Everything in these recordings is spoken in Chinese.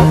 欢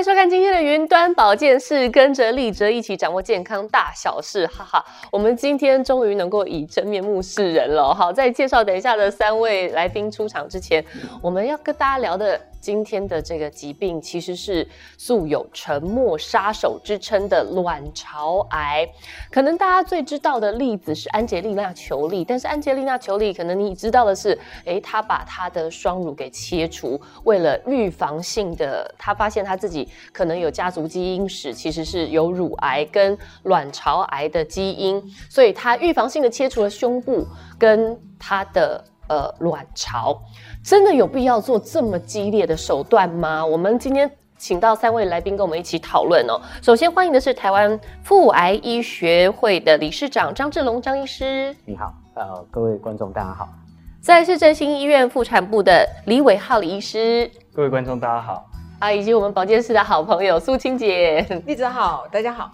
迎收看今天的云端保健室跟着立哲一起掌握健康大小事，哈哈！我们今天终于能够以真面目示人了。好，在介绍等一下的三位来宾出场之前，我们要跟大家聊的。今天的这个疾病其实是素有“沉默杀手”之称的卵巢癌。可能大家最知道的例子是安洁莉娜·裘丽，但是安洁莉娜·裘丽可能你知道的是，诶，她把她的双乳给切除，为了预防性的，她发现她自己可能有家族基因史，其实是有乳癌跟卵巢癌的基因，所以她预防性的切除了胸部跟她的呃卵巢。真的有必要做这么激烈的手段吗？我们今天请到三位来宾跟我们一起讨论哦。首先欢迎的是台湾妇癌医学会的理事长张志龙张医师，你好，呃，各位观众大家好。再来是振兴医院妇产部的李伟浩李医师，各位观众大家好。啊，以及我们保健室的好朋友苏青姐，丽子好，大家好。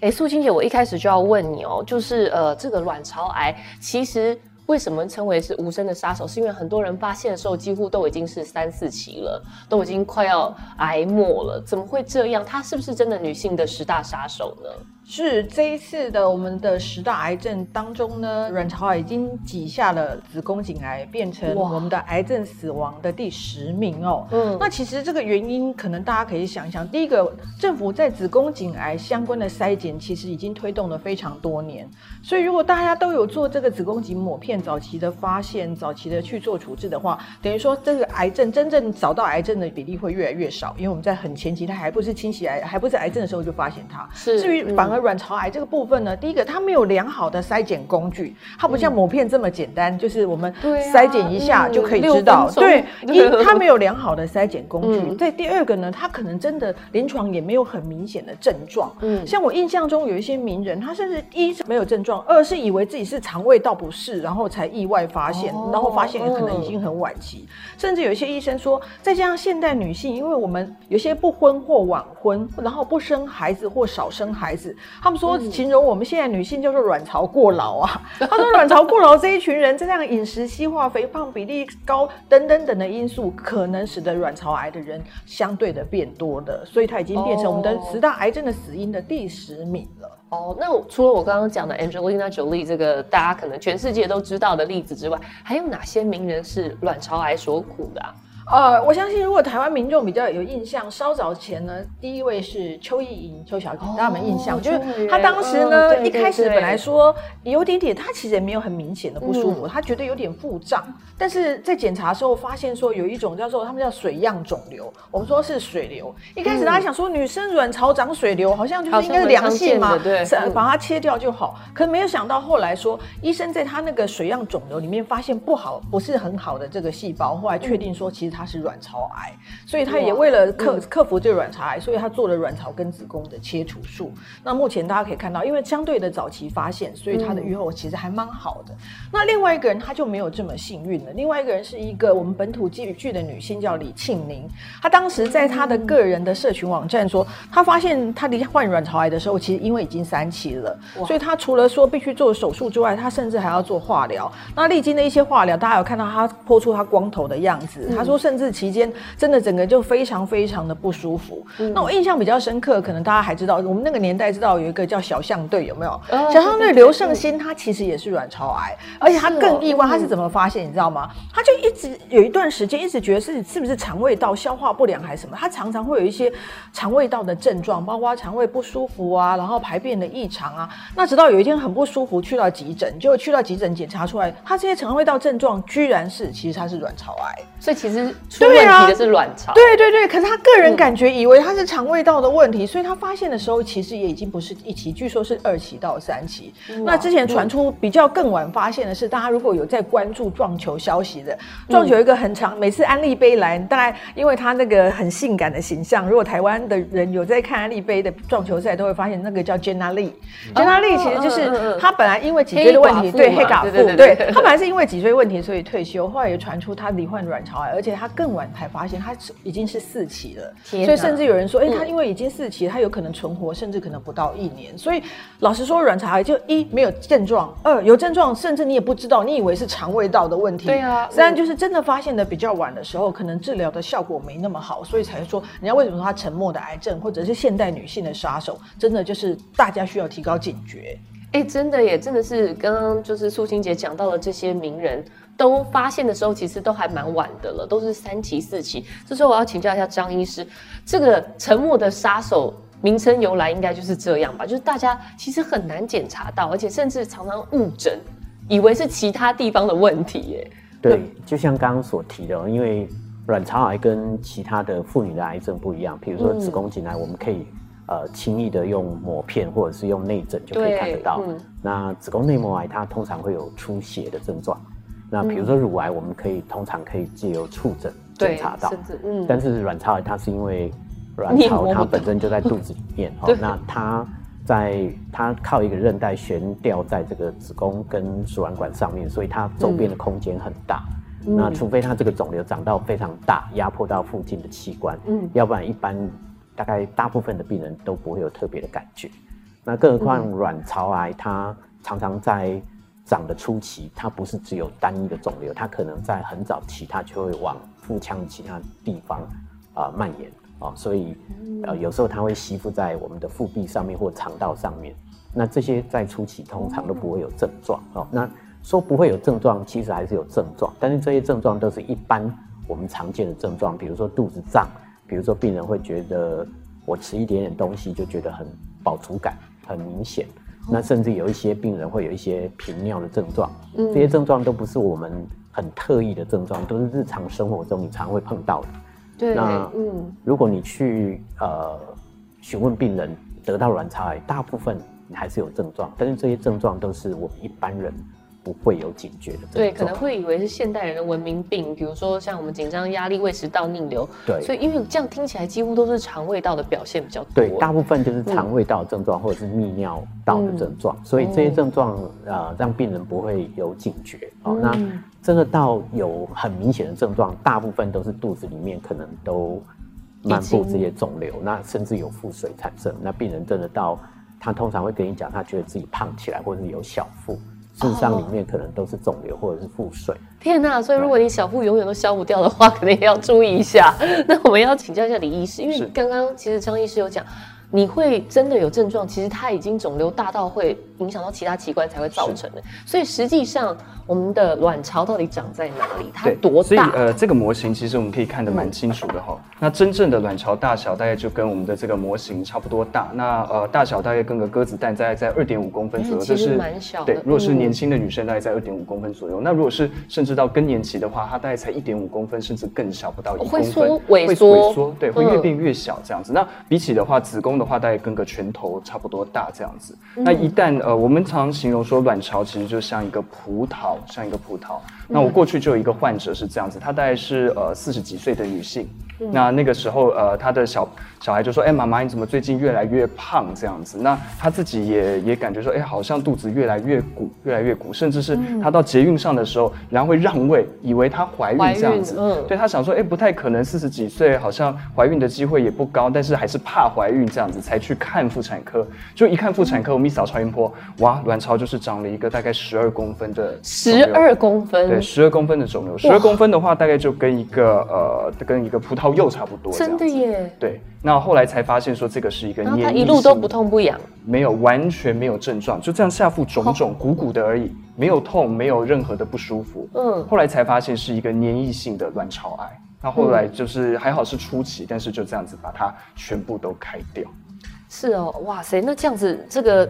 哎，苏青姐，我一开始就要问你哦，就是呃，这个卵巢癌其实。为什么称为是无声的杀手？是因为很多人发现的时候，几乎都已经是三四期了，都已经快要挨末了。怎么会这样？它是不是真的女性的十大杀手呢？是这一次的我们的十大癌症当中呢，卵巢癌已经挤下了子宫颈癌，变成我们的癌症死亡的第十名哦。嗯，那其实这个原因可能大家可以想一想，第一个，政府在子宫颈癌相关的筛检其实已经推动了非常多年，所以如果大家都有做这个子宫颈抹片，早期的发现，早期的去做处置的话，等于说这个癌症真正找到癌症的比例会越来越少，因为我们在很前期，它还不是侵袭癌，还不是癌症的时候就发现它。是，至于反而卵巢癌这个部分呢，第一个它没有良好的筛检工具，它不像抹片这么简单，嗯、就是我们筛检一下就可以知道。对，一它没有良好的筛检工具。再、嗯、第二个呢，它可能真的临床也没有很明显的症状。嗯，像我印象中有一些名人，他甚至一是没有症状，二是以为自己是肠胃道不适，然后。才意外发现，然后发现可能已经很晚期，甚至有一些医生说，再加上现代女性，因为我们有些不婚或晚婚，然后不生孩子或少生孩子，他们说形容我们现在女性叫做卵巢过劳啊。他说卵巢过劳这一群人，这样饮食西化、肥胖比例高等等等的因素，可能使得卵巢癌的人相对的变多的，所以它已经变成我们的十大癌症的死因的第十名了。哦，那除了我刚刚讲的 Angelina Jolie 这个大家可能全世界都知道的例子之外，还有哪些名人是卵巢癌所苦的啊？呃，我相信如果台湾民众比较有印象，稍早前呢，第一位是邱意莹邱小姐，大家有没有印象？就是她当时呢，哦、一开始本来说有点点，她其实也没有很明显的不舒服，她、嗯、觉得有点腹胀，但是在检查的时候发现说有一种叫做他们叫水样肿瘤，我们说是水瘤。一开始大家想说女生卵巢长水流好像就是应该是良性嘛，对，把它切掉就好。可是没有想到后来说医生在他那个水样肿瘤里面发现不好，不是很好的这个细胞，后来确定说其实。他是卵巢癌，所以他也为了克克服这个卵巢癌，所以他做了卵巢跟子宫的切除术。那目前大家可以看到，因为相对的早期发现，所以他的预后其实还蛮好的。那另外一个人他就没有这么幸运了。另外一个人是一个我们本土剧剧的女星，叫李庆宁。她当时在她的个人的社群网站说，她发现她罹患卵巢癌的时候，其实因为已经三期了，所以她除了说必须做手术之外，她甚至还要做化疗。那历经的一些化疗，大家有看到她剖出她光头的样子。她说。甚至期间真的整个就非常非常的不舒服。嗯、那我印象比较深刻，可能大家还知道，我们那个年代知道有一个叫小象队，有没有？哦、小象队刘胜欣，他其实也是卵巢癌，而且他更意外，他是怎么发现？你知道吗？他就一直有一段时间一直觉得是是不是肠胃道消化不良还是什么？他常常会有一些肠胃道的症状，包括肠胃不舒服啊，然后排便的异常啊。那直到有一天很不舒服，去到急诊，结果去到急诊检查出来，他这些肠胃道症状居然是其实他是卵巢癌。所以其实。出问题的是卵巢，对啊，对对对，可是他个人感觉以为他是肠胃道的问题，嗯、所以他发现的时候其实也已经不是一期，据说是二期到三期。那之前传出比较更晚发现的是，大家如果有在关注撞球消息的，撞球一个很长，嗯、每次安利杯来，大概因为他那个很性感的形象，如果台湾的人有在看安利杯的撞球赛，都会发现那个叫 Jenna Lee，Jenna Lee 其实就是他本来因为脊椎的问题，对黑寡妇，对他本来是因为脊椎问题所以退休，后来也传出他罹患卵巢癌，而且他。他更晚才发现他已经是四期了，所以甚至有人说，哎、欸，他嗯因为已经四期，他有可能存活，甚至可能不到一年。所以老实说，卵巢癌就一没有症状，二有症状，甚至你也不知道，你以为是肠胃道的问题。对啊，三就是真的发现的比较晚的时候，可能治疗的效果没那么好，所以才说人家为什么说他沉默的癌症，或者是现代女性的杀手，真的就是大家需要提高警觉。哎、欸，真的耶，真的是刚刚就是素卿姐讲到了这些名人都发现的时候，其实都还蛮晚的了，都是三期四期。这时候我要请教一下张医师，这个沉默的杀手名称由来应该就是这样吧？就是大家其实很难检查到，而且甚至常常误诊，以为是其他地方的问题耶。对，就像刚刚所提的，因为卵巢癌跟其他的妇女的癌症不一样，比如说子宫颈癌，我们可以。呃，轻易的用抹片或者是用内诊就可以看得到。嗯、那子宫内膜癌它通常会有出血的症状。那比如说乳癌，我们可以通常可以借由触诊检查到。嗯、但是卵巢癌它是因为卵巢它本身就在肚子里面 哦，那它在它靠一个韧带悬吊在这个子宫跟输卵管上面，所以它周边的空间很大。嗯、那除非它这个肿瘤长到非常大，压迫到附近的器官，嗯，要不然一般。大概大部分的病人都不会有特别的感觉，那更何况卵巢癌，它常常在长的初期，它不是只有单一的肿瘤，它可能在很早期，它就会往腹腔其他地方啊、蔓延啊、所以呃有时候它会吸附在我们的腹壁上面或肠道上面，那这些在初期通常都不会有症状哦。那说不会有症状，其实还是有症状，但是这些症状都是一般我们常见的症状，比如说肚子胀。比如说，病人会觉得我吃一点点东西就觉得很饱足感很明显，那甚至有一些病人会有一些频尿的症状，这些症状都不是我们很特意的症状，都是日常生活中你常会碰到的。对，那嗯，如果你去呃询问病人得到卵巢癌，大部分你还是有症状，但是这些症状都是我们一般人。不会有警觉的，对，可能会以为是现代人的文明病，比如说像我们紧张、压力、胃食道逆流，对，所以因为这样听起来几乎都是肠胃道的表现比较多，对，大部分就是肠胃道症状、嗯、或者是泌尿道的症状，嗯、所以这些症状呃让病人不会有警觉。哦。嗯、那真的到有很明显的症状，大部分都是肚子里面可能都漫布这些肿瘤，那甚至有腹水产生，那病人真的到他通常会跟你讲，他觉得自己胖起来，或者是有小腹。事实上，里面可能都是肿瘤或者是腹水。天哪！所以如果你小腹永远都消不掉的话，可能也要注意一下。那我们要请教一下李医师，因为刚刚其实张医师有讲。你会真的有症状，其实它已经肿瘤大到会影响到其他器官才会造成的。所以实际上，我们的卵巢到底长在哪里？它多大？所以呃，这个模型其实我们可以看得蛮清楚的哈。嗯、那真正的卵巢大小大概就跟我们的这个模型差不多大。那呃，大小大概跟个鸽子蛋大概在二点五公分左右，这是蛮小的。对，如果是年轻的女生，大概在二点五公分左右。嗯、那如果是甚至到更年期的话，它大概才一点五公分，甚至更小，不到一公分。会缩萎缩，萎缩，对，会越变越小这样子。嗯、那比起的话，子宫的话大概跟个拳头差不多大这样子。那一旦呃，我们常形容说卵巢其实就像一个葡萄，像一个葡萄。那我过去就有一个患者是这样子，她大概是呃四十几岁的女性。那那个时候呃，她的小小孩就说：“哎，妈妈，你怎么最近越来越胖这样子？”那她自己也也感觉说：“哎，好像肚子越来越鼓，越来越鼓，甚至是她到捷运上的时候，然后会让位，以为她怀孕这样子。嗯，对，她想说：哎，不太可能，四十几岁好像怀孕的机会也不高，但是还是怕怀孕这样子才去看妇产科。就一看妇产科，我们一扫超音波，哇，卵巢就是长了一个大概十二公分的十二公分，对，十二公分的肿瘤。十二公分的话，大概就跟一个呃，跟一个葡萄。又差不多，真的耶。对，那后来才发现说这个是一个黏液性，他一路都不痛不痒，没有完全没有症状，就这样下腹肿肿鼓鼓的而已，没有痛，没有任何的不舒服。嗯，后来才发现是一个黏液性的卵巢癌。那后来就是还好是初期，但是就这样子把它全部都开掉。是哦，哇塞，那这样子这个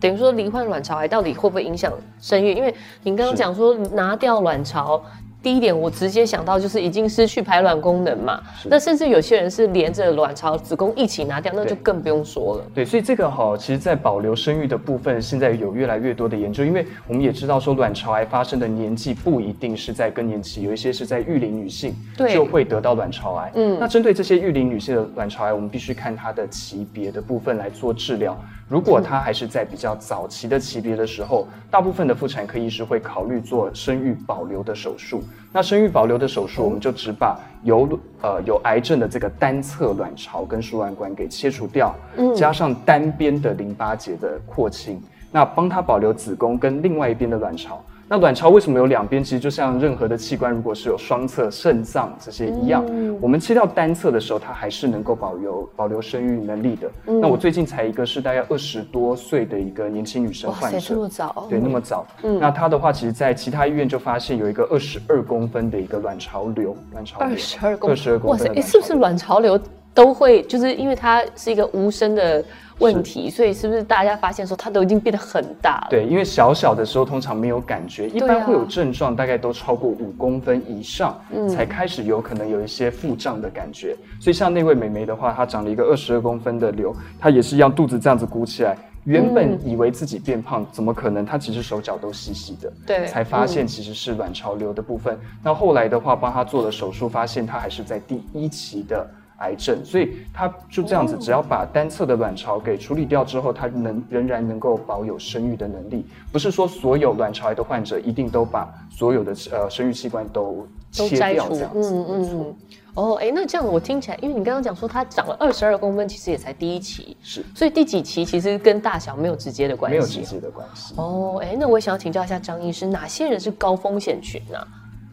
等于说罹患卵巢癌到底会不会影响生育？因为您刚刚讲说拿掉卵巢。第一点，我直接想到就是已经失去排卵功能嘛。那甚至有些人是连着卵巢、子宫一起拿掉，那就更不用说了。对，所以这个哈，其实，在保留生育的部分，现在有越来越多的研究，因为我们也知道说，卵巢癌发生的年纪不一定是在更年期，有一些是在育龄女性就会得到卵巢癌。嗯，那针对这些育龄女性的卵巢癌，我们必须看它的级别的部分来做治疗。如果她还是在比较早期的级别的时候，大部分的妇产科医师会考虑做生育保留的手术。那生育保留的手术，我们就只把有呃有癌症的这个单侧卵巢跟输卵管给切除掉，嗯，加上单边的淋巴结的扩清，那帮他保留子宫跟另外一边的卵巢。那卵巢为什么有两边？其实就像任何的器官，如果是有双侧肾脏这些一样，嗯、我们切掉单侧的时候，它还是能够保留保留生育能力的。嗯、那我最近才一个是大概二十多岁的一个年轻女生患者，这么早？对，那么早。嗯、那她的话，其实在其他医院就发现有一个二十二公分的一个卵巢瘤，卵巢二十二公分，二十二公分。哇塞，是不是卵巢瘤都会？就是因为它是一个无声的。问题，所以是不是大家发现说它都已经变得很大了？对，因为小小的时候通常没有感觉，一般会有症状，大概都超过五公分以上，嗯，才开始有可能有一些腹胀的感觉。所以像那位美眉的话，她长了一个二十二公分的瘤，她也是一样，肚子这样子鼓起来，原本以为自己变胖，怎么可能？她其实手脚都细细的，对，才发现其实是卵巢瘤的部分。那后来的话，帮她做了手术，发现她还是在第一期的。癌症，所以他就这样子，只要把单侧的卵巢给处理掉之后，他能仍然能够保有生育的能力。不是说所有卵巢癌的患者一定都把所有的呃生育器官都切掉这样子。嗯嗯嗯。哦，哎，那这样我听起来，因为你刚刚讲说它长了二十二公分，其实也才第一期，是，所以第几期其实跟大小没有直接的关系，没有直接的关系。哦，哎，那我也想要请教一下张医师，哪些人是高风险群呢？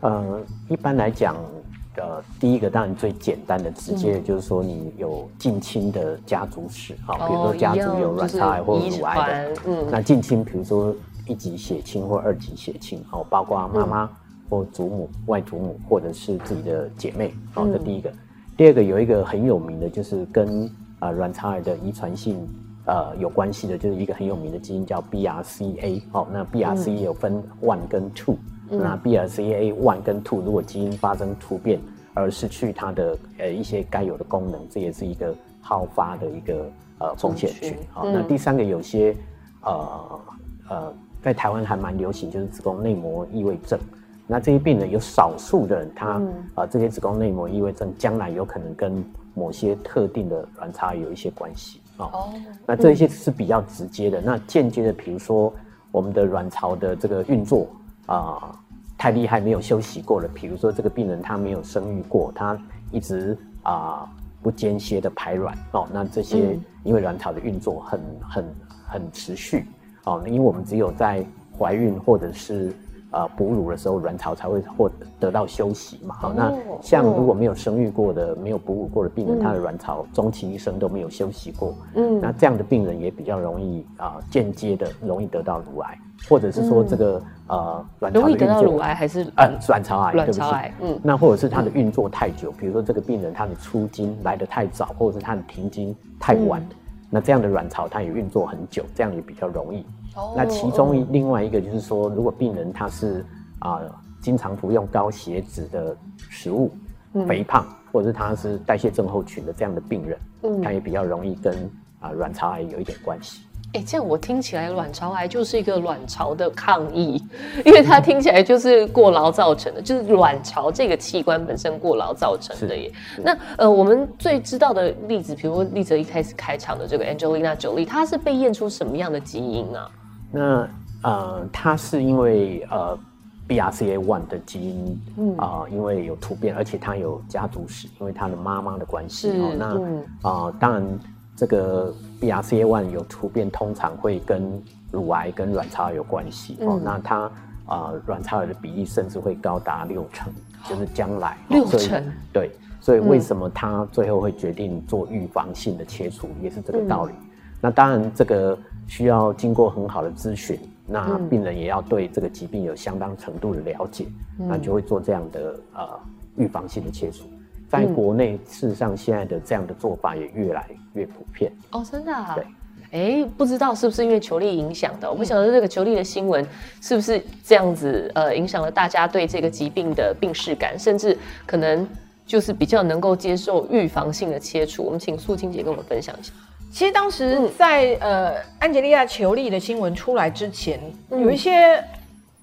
呃，一般来讲。呃，第一个当然最简单的、直接的就是说你有近亲的家族史，啊、嗯，比如说家族有卵巢癌或乳癌的，嗯，那近亲比如说一级血亲或二级血亲，哦，包括妈妈或祖母、嗯、外祖母或者是自己的姐妹，好，这第一个。嗯、第二个有一个很有名的，就是跟呃卵巢癌的遗传性呃有关系的，就是一个很有名的基因叫 BRCA，哦，那 BRCA 有分 one 跟 two。嗯那 BRCA one 跟 two 如果基因发生突变而失去它的呃一些该有的功能，这也是一个好发的一个呃风险群。好，那第三个有些呃呃在台湾还蛮流行，就是子宫内膜异位症。那这些病人有少数的人，他啊、呃、这些子宫内膜异位症将来有可能跟某些特定的卵巢有一些关系啊。哦，那这些是比较直接的。那间接的，比如说我们的卵巢的这个运作。啊、呃，太厉害，没有休息过了。比如说，这个病人他没有生育过，他一直啊、呃、不间歇的排卵哦。那这些因为卵巢的运作很很很持续哦，因为我们只有在怀孕或者是啊哺乳的时候，卵巢才会获得到休息嘛。好、哦，那像如果没有生育过的、没有哺乳过的病人，他的卵巢终其一生都没有休息过。嗯，那这样的病人也比较容易啊间接的容易得到乳癌。或者是说这个、嗯、呃卵巢的运作容易得到乳癌还是呃卵巢癌？卵巢癌，嗯，那或者是他的运作太久，嗯、比如说这个病人他的出经来得太早，或者是他的停经太晚，嗯、那这样的卵巢它也运作很久，这样也比较容易。哦，那其中一另外一个就是说，如果病人他是啊、呃、经常服用高血脂的食物，嗯、肥胖，或者是他是代谢症候群的这样的病人，嗯，他也比较容易跟啊、呃、卵巢癌有一点关系。哎，这样我听起来卵巢癌就是一个卵巢的抗议，因为它听起来就是过劳造成的，就是卵巢这个器官本身过劳造成的耶。那呃，我们最知道的例子，比如说立喆一开始开场的这个 Angelina Jolie，她是被验出什么样的基因啊？那呃，他是因为呃 BRCA one 的基因啊、呃，因为有突变，而且他有家族史，因为他的妈妈的关系。是哦，那啊、嗯呃，当然。这个 BRCA1 有突变，通常会跟乳癌跟卵巢癌有关系、嗯、哦。那它啊、呃，卵巢癌的比例甚至会高达六成，就是将来六成。对，所以为什么他最后会决定做预防性的切除，也是这个道理。嗯、那当然，这个需要经过很好的咨询，那病人也要对这个疾病有相当程度的了解，嗯、那就会做这样的呃预防性的切除。在国内，事实上现在的这样的做法也越来越普遍哦，真的啊？对，哎，不知道是不是因为球力影响的？我不晓得这个球力的新闻是不是这样子，呃，影响了大家对这个疾病的病视感，甚至可能就是比较能够接受预防性的切除。我们请素清姐跟我们分享一下。其实当时在、嗯、呃安吉丽亚·裘莉的新闻出来之前，有一些。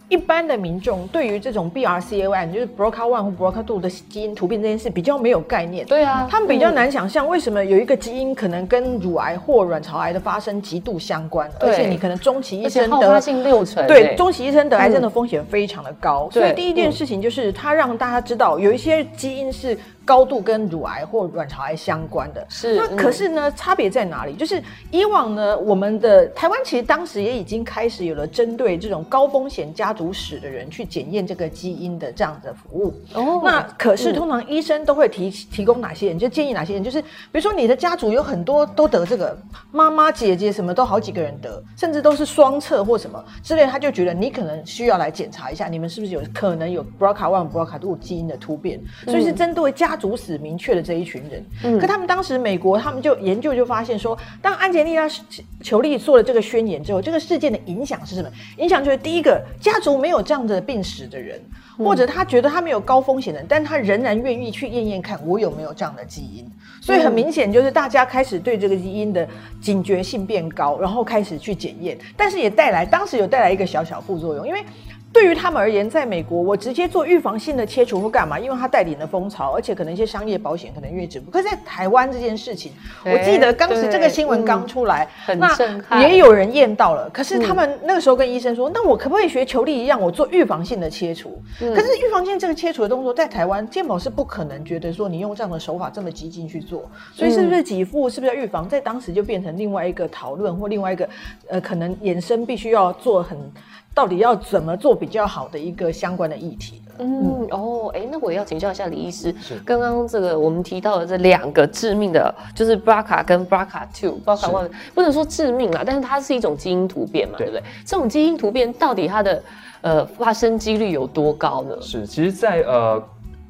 一般的民众对于这种 BRCA1 就是 BRCA1 或 BRCA2 的基因突变这件事比较没有概念。对啊，他们比较难想象为什么有一个基因可能跟乳癌或卵巢癌的发生极度相关，而且你可能终其一生得性六成，对，终其一生得癌症的风险非常的高。所以第一件事情就是他让大家知道有一些基因是。高度跟乳癌或卵巢癌相关的，是那可是呢，差别在哪里？就是以往呢，我们的台湾其实当时也已经开始有了针对这种高风险家族史的人去检验这个基因的这样的服务。哦，那可是通常医生都会提提供哪些人？就建议哪些人？就是比如说你的家族有很多都得这个，妈妈、姐姐什么都好几个人得，甚至都是双侧或什么之类，他就觉得你可能需要来检查一下，你们是不是有可能有 BRCA1、BRCA2 基因的突变？所以是针对家。家族史明确的这一群人，嗯，可他们当时美国他们就研究就发现说，当安吉丽娜·裘丽做了这个宣言之后，这个事件的影响是什么？影响就是第一个，家族没有这样的病史的人，或者他觉得他没有高风险的，但他仍然愿意去验验看我有没有这样的基因。所以很明显就是大家开始对这个基因的警觉性变高，然后开始去检验，但是也带来当时有带来一个小小副作用，因为。对于他们而言，在美国，我直接做预防性的切除或干嘛，因为它带领了风潮，而且可能一些商业保险可能越值。可是，在台湾这件事情，我记得当时这个新闻刚出来，嗯、那也有人验到了。可是他们那个时候跟医生说：“嗯、那我可不可以学裘力一样，我做预防性的切除？”嗯、可是预防性这个切除的动作，在台湾健保是不可能觉得说你用这样的手法这么激进去做。所以，是不是给付，是不是要预防，在当时就变成另外一个讨论或另外一个呃，可能衍生必须要做很。到底要怎么做比较好的一个相关的议题？嗯哦，哎，那我也要请教一下李医师，是刚刚这个我们提到的这两个致命的，就是 BRCA 跟 BRCA two，BRCA one 不能说致命啦，但是它是一种基因突变嘛，对，对不对？这种基因突变到底它的呃发生几率有多高呢？是，其实在，在呃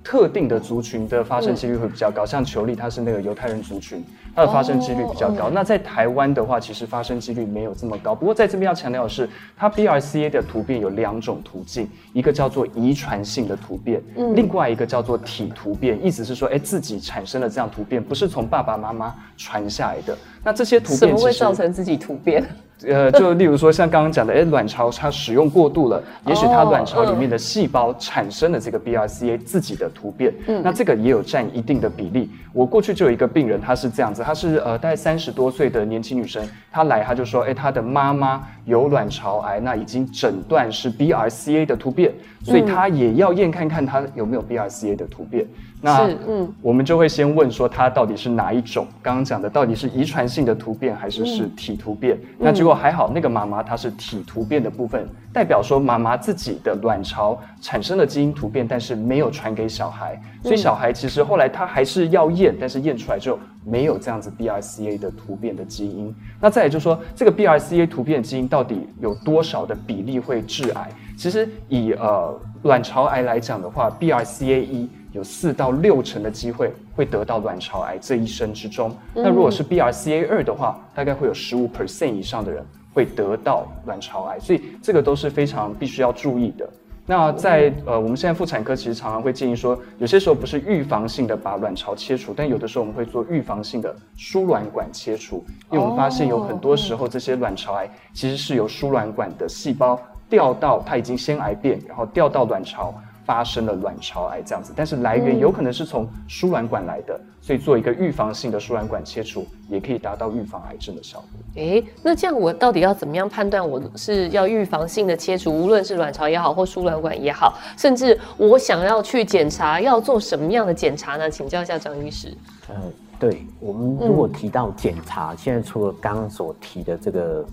特定的族群的发生几率会比较高，嗯、像裘力，他是那个犹太人族群。它的发生几率比较高。Oh, 那在台湾的话，其实发生几率没有这么高。不过在这边要强调的是，它 BRCA 的突变有两种途径，一个叫做遗传性的突变，嗯、另外一个叫做体突变。意思是说，哎，自己产生了这样突变，不是从爸爸妈妈传下来的。那这些突变怎么会造成自己突变？呃，就例如说像刚刚讲的，哎，卵巢它使用过度了，也许它卵巢里面的细胞产生了这个 BRCA 自己的突变，嗯，那这个也有占一定的比例。我过去就有一个病人，她是这样子，她是呃大概三十多岁的年轻女生，她来她就说，哎，她的妈妈有卵巢癌，那已经诊断是 BRCA 的突变，所以她也要验看看她有没有 BRCA 的突变。那嗯，我们就会先问说，它到底是哪一种？刚刚讲的到底是遗传性的突变还是是体突变？嗯、那结果还好，那个妈妈她是体突变的部分，代表说妈妈自己的卵巢产生了基因突变，但是没有传给小孩，所以小孩其实后来他还是要验，但是验出来之后没有这样子 BRCA 的突变的基因。那再来就是说，这个 BRCA 突变基因到底有多少的比例会致癌？其实以呃卵巢癌来讲的话，BRCA1。有四到六成的机会会得到卵巢癌这一生之中。那如果是 BRCA 二的话，大概会有十五 percent 以上的人会得到卵巢癌，所以这个都是非常必须要注意的。那在呃，我们现在妇产科其实常常会建议说，有些时候不是预防性的把卵巢切除，但有的时候我们会做预防性的输卵管切除，因为我们发现有很多时候这些卵巢癌其实是由输卵管的细胞掉到它已经先癌变，然后掉到卵巢。发生了卵巢癌这样子，但是来源有可能是从输卵管来的，嗯、所以做一个预防性的输卵管切除，也可以达到预防癌症的效果。诶，那这样我到底要怎么样判断我是要预防性的切除，无论是卵巢也好或输卵管也好，甚至我想要去检查，要做什么样的检查呢？请教一下张医师。嗯，对，我们如果提到检查，嗯、现在除了刚刚所提的这个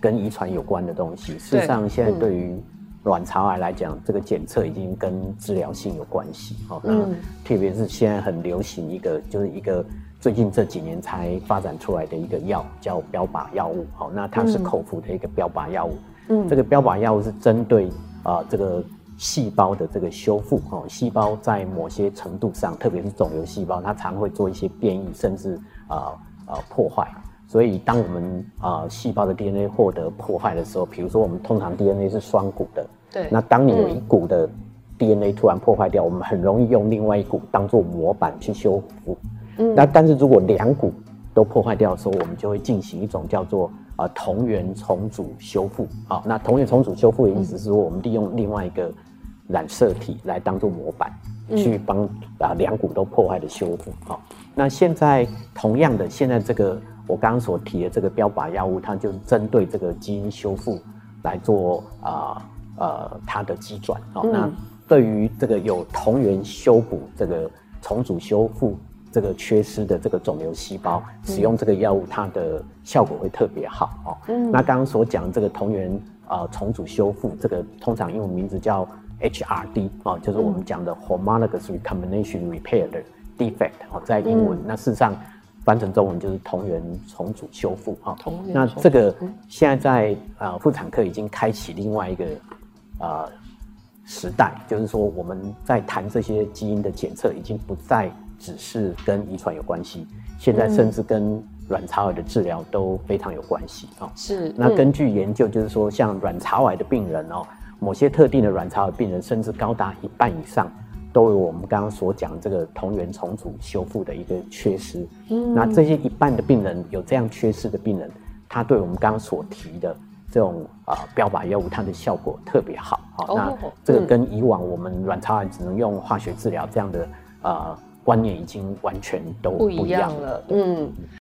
跟遗传有关的东西，事实上现在对于、嗯卵巢癌来讲，这个检测已经跟治疗性有关系。好，那特别是现在很流行一个，就是一个最近这几年才发展出来的一个药，叫标靶药物。好，那它是口服的一个标靶药物。嗯，这个标靶药物是针对啊、呃、这个细胞的这个修复。哦，细胞在某些程度上，特别是肿瘤细胞，它常会做一些变异，甚至啊啊、呃呃、破坏。所以，当我们啊细胞的 DNA 获得破坏的时候，比如说我们通常 DNA 是双股的，对。那当你有一股的 DNA 突然破坏掉，我们很容易用另外一股当做模板去修复。嗯。那但是如果两股都破坏掉的时候，我们就会进行一种叫做呃同源重组修复啊。那同源重组修复的意思是说，我们利用另外一个染色体来当做模板，嗯、去帮啊两股都破坏的修复啊。那现在同样的，现在这个我刚刚所提的这个标靶药物，它就是针对这个基因修复来做啊呃，呃它的基转哦。嗯、那对于这个有同源修补这个重组修复。这个缺失的这个肿瘤细胞，使用这个药物，它的效果会特别好哦。嗯，那刚刚所讲这个同源呃重组修复，这个通常英文名字叫 HRD 哦，就是我们讲的 homologous recombination repair 的 defect 哦，在英文。嗯、那事实上翻成中文就是同源重组修复啊。同源。那这个现在在呃妇产科已经开启另外一个呃时代，就是说我们在谈这些基因的检测已经不再。只是跟遗传有关系，现在甚至跟卵巢癌的治疗都非常有关系啊。是，那根据研究，就是说，像卵巢癌的病人哦，某些特定的卵巢癌病人，甚至高达一半以上，都有我们刚刚所讲这个同源重组修复的一个缺失。嗯，那这些一半的病人有这样缺失的病人，他对我们刚刚所提的这种啊标靶药物，它的效果特别好。好，那这个跟以往我们卵巢癌只能用化学治疗这样的啊。观念已经完全都不一样了，嗯。